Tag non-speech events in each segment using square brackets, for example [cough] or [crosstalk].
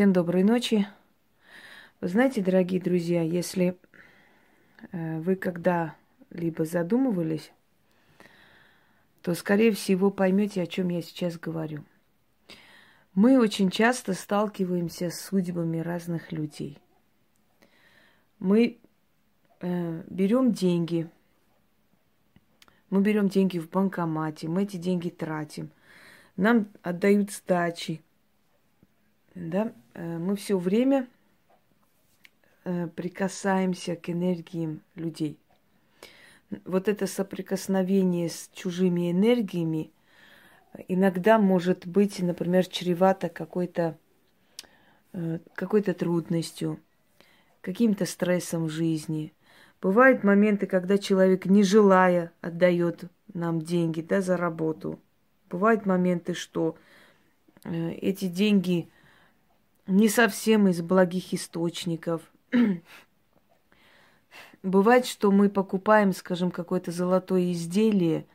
Всем доброй ночи. Вы знаете, дорогие друзья, если э, вы когда-либо задумывались, то, скорее всего, поймете, о чем я сейчас говорю. Мы очень часто сталкиваемся с судьбами разных людей. Мы э, берем деньги, мы берем деньги в банкомате, мы эти деньги тратим, нам отдают сдачи, да, э, мы все время э, прикасаемся к энергиям людей. Вот это соприкосновение с чужими энергиями иногда может быть, например, чревато какой-то э, какой-то трудностью, каким-то стрессом в жизни. Бывают моменты, когда человек, не желая, отдает нам деньги да, за работу. Бывают моменты, что эти деньги не совсем из благих источников. [clears throat] Бывает, что мы покупаем, скажем, какое-то золотое изделие,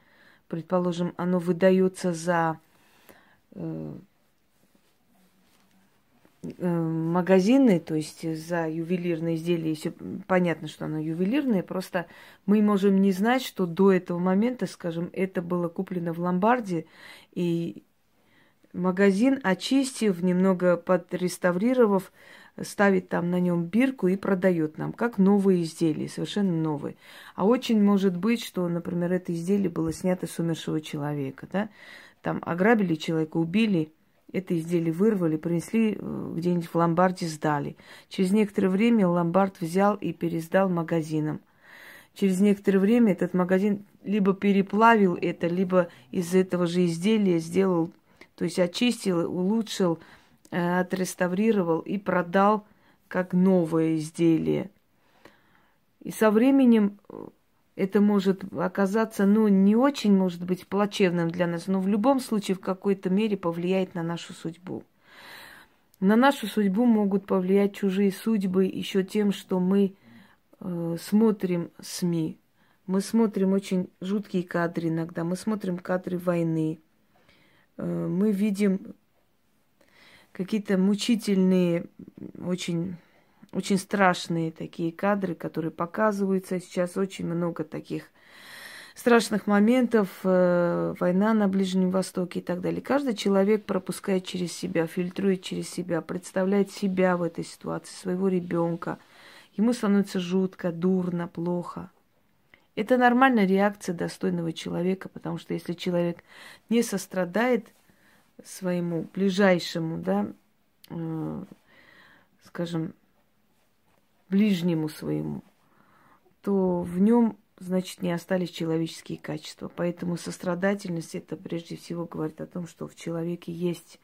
предположим, оно выдается за э, э, магазины, то есть за ювелирные изделия, и все понятно, что оно ювелирное, просто мы можем не знать, что до этого момента, скажем, это было куплено в ломбарде, и магазин, очистив, немного подреставрировав, ставит там на нем бирку и продает нам, как новые изделия, совершенно новые. А очень может быть, что, например, это изделие было снято с умершего человека, да? Там ограбили человека, убили, это изделие вырвали, принесли э, где-нибудь в ломбарде, сдали. Через некоторое время ломбард взял и пересдал магазинам. Через некоторое время этот магазин либо переплавил это, либо из этого же изделия сделал то есть очистил, улучшил, э, отреставрировал и продал как новое изделие. И со временем э, это может оказаться, ну, не очень, может быть, плачевным для нас, но в любом случае в какой-то мере повлияет на нашу судьбу. На нашу судьбу могут повлиять чужие судьбы еще тем, что мы э, смотрим СМИ. Мы смотрим очень жуткие кадры иногда, мы смотрим кадры войны, мы видим какие-то мучительные, очень, очень страшные такие кадры, которые показываются. Сейчас очень много таких страшных моментов, э, война на Ближнем Востоке и так далее. Каждый человек пропускает через себя, фильтрует через себя, представляет себя в этой ситуации, своего ребенка. Ему становится жутко, дурно, плохо. Это нормальная реакция достойного человека, потому что если человек не сострадает своему ближайшему, да, э, скажем, ближнему своему, то в нем, значит, не остались человеческие качества. Поэтому сострадательность это прежде всего говорит о том, что в человеке есть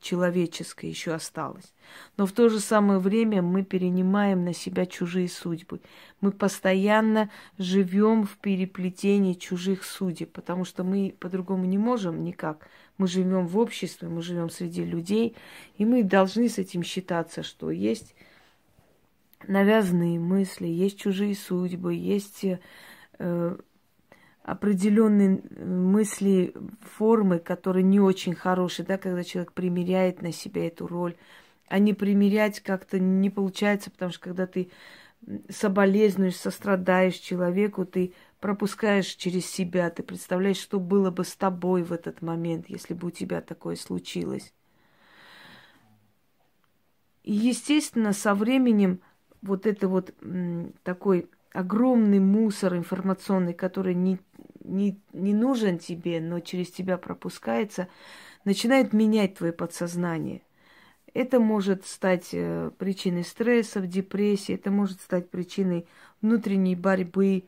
человеческое еще осталось. Но в то же самое время мы перенимаем на себя чужие судьбы. Мы постоянно живем в переплетении чужих судеб, потому что мы по-другому не можем никак. Мы живем в обществе, мы живем среди людей, и мы должны с этим считаться, что есть навязанные мысли, есть чужие судьбы, есть э, определенные мысли, формы, которые не очень хорошие, да, когда человек примеряет на себя эту роль. А не примерять как-то не получается, потому что когда ты соболезнуешь, сострадаешь человеку, ты пропускаешь через себя, ты представляешь, что было бы с тобой в этот момент, если бы у тебя такое случилось. И, естественно, со временем вот это вот такой огромный мусор информационный, который не, не, не нужен тебе, но через тебя пропускается, начинает менять твое подсознание. Это может стать э, причиной стрессов, депрессии, это может стать причиной внутренней борьбы.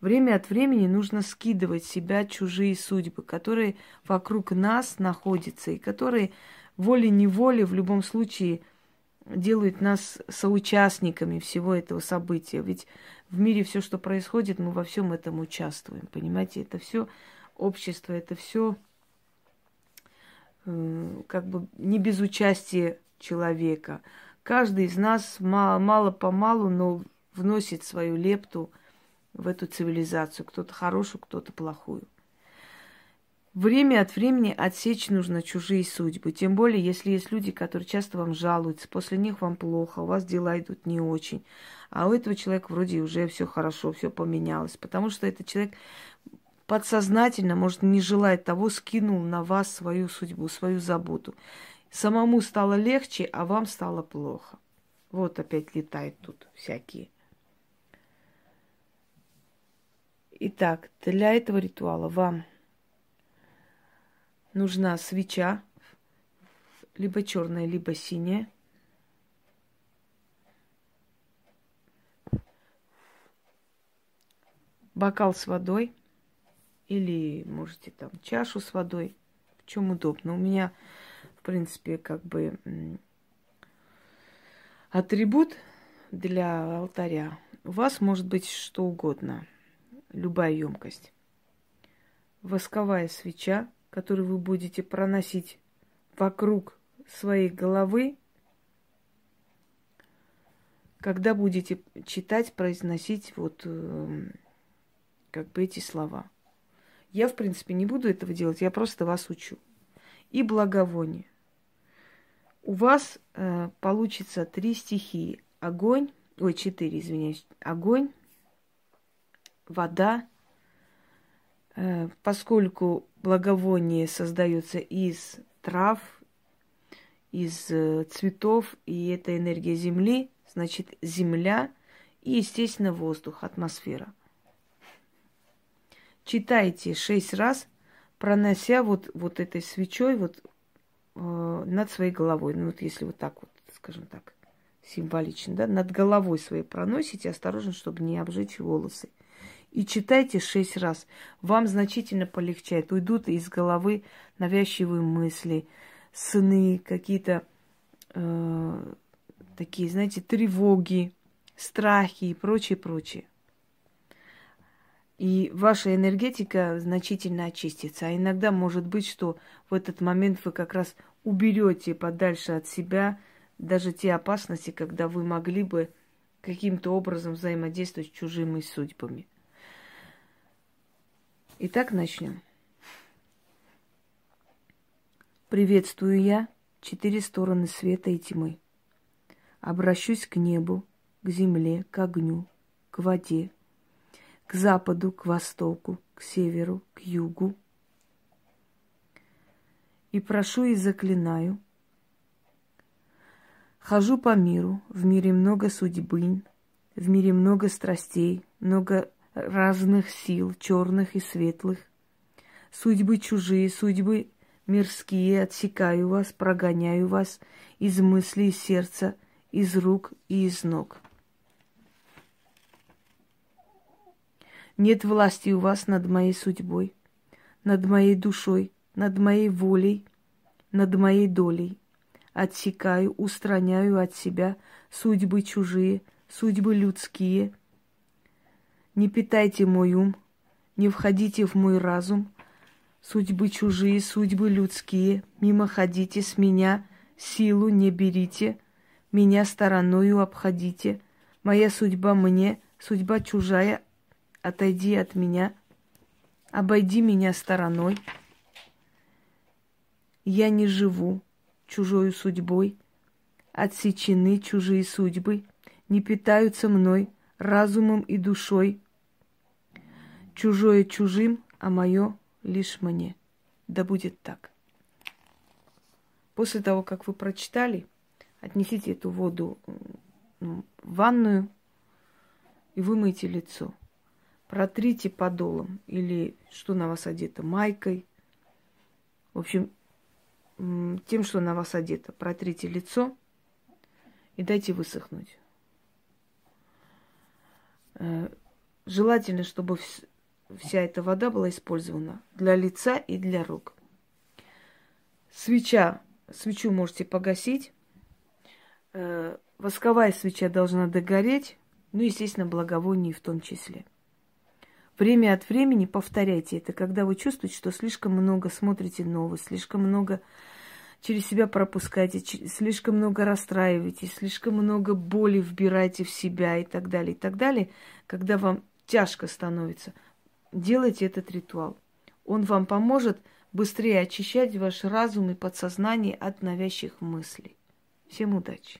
Время от времени нужно скидывать себя чужие судьбы, которые вокруг нас находятся и которые волей-неволей в любом случае делают нас соучастниками всего этого события. Ведь в мире все, что происходит, мы во всем этом участвуем. Понимаете, это все общество, это все э, как бы не без участия человека. Каждый из нас мало-помалу, но вносит свою лепту в эту цивилизацию. Кто-то хорошую, кто-то плохую. Время от времени отсечь нужно чужие судьбы. Тем более, если есть люди, которые часто вам жалуются, после них вам плохо, у вас дела идут не очень. А у этого человека вроде уже все хорошо, все поменялось. Потому что этот человек подсознательно, может, не желая того, скинул на вас свою судьбу, свою заботу. Самому стало легче, а вам стало плохо. Вот опять летают тут всякие. Итак, для этого ритуала вам нужна свеча, либо черная, либо синяя. Бокал с водой или можете там чашу с водой, в чем удобно. У меня, в принципе, как бы атрибут для алтаря. У вас может быть что угодно, любая емкость. Восковая свеча, которую вы будете проносить вокруг своей головы, когда будете читать, произносить вот э, как бы эти слова. Я, в принципе, не буду этого делать, я просто вас учу. И благовоние у вас э, получится три стихии. Огонь, ой, четыре, извиняюсь. Огонь, вода, поскольку благовоние создается из трав, из э, цветов, и это энергия Земли, значит, Земля и, естественно, воздух, атмосфера. Читайте шесть раз, пронося вот, вот этой свечой, вот э, над своей головой. Ну, вот если вот так вот, скажем так, символично, да, над головой своей проносите, осторожно, чтобы не обжечь волосы. И читайте шесть раз. Вам значительно полегчает. Уйдут из головы навязчивые мысли, сны, какие-то э, такие, знаете, тревоги, страхи и прочее, прочее и ваша энергетика значительно очистится. А иногда может быть, что в этот момент вы как раз уберете подальше от себя даже те опасности, когда вы могли бы каким-то образом взаимодействовать с чужими судьбами. Итак, начнем. Приветствую я четыре стороны света и тьмы. Обращусь к небу, к земле, к огню, к воде, к западу, к востоку, к северу, к югу. И прошу и заклинаю. Хожу по миру, в мире много судьбы, в мире много страстей, много разных сил, черных и светлых. Судьбы чужие, судьбы мирские, отсекаю вас, прогоняю вас из мыслей, сердца, из рук и из ног. Нет власти у вас над моей судьбой, над моей душой, над моей волей, над моей долей. Отсекаю, устраняю от себя судьбы чужие, судьбы людские. Не питайте мой ум, не входите в мой разум, судьбы чужие, судьбы людские, мимо ходите с меня, силу не берите, меня стороною обходите. Моя судьба мне, судьба чужая отойди от меня, обойди меня стороной. Я не живу чужою судьбой, отсечены чужие судьбы, не питаются мной разумом и душой. Чужое чужим, а мое лишь мне. Да будет так. После того, как вы прочитали, отнесите эту воду в ванную и вымойте лицо протрите подолом или что на вас одето, майкой. В общем, тем, что на вас одето, протрите лицо и дайте высохнуть. Э, желательно, чтобы вся эта вода была использована для лица и для рук. Свеча, свечу можете погасить. Э, восковая свеча должна догореть, ну, естественно, благовоние в том числе. Время от времени повторяйте это, когда вы чувствуете, что слишком много смотрите новость, слишком много через себя пропускаете, слишком много расстраиваетесь, слишком много боли вбираете в себя и так далее, и так далее, когда вам тяжко становится, делайте этот ритуал. Он вам поможет быстрее очищать ваш разум и подсознание от навязчивых мыслей. Всем удачи!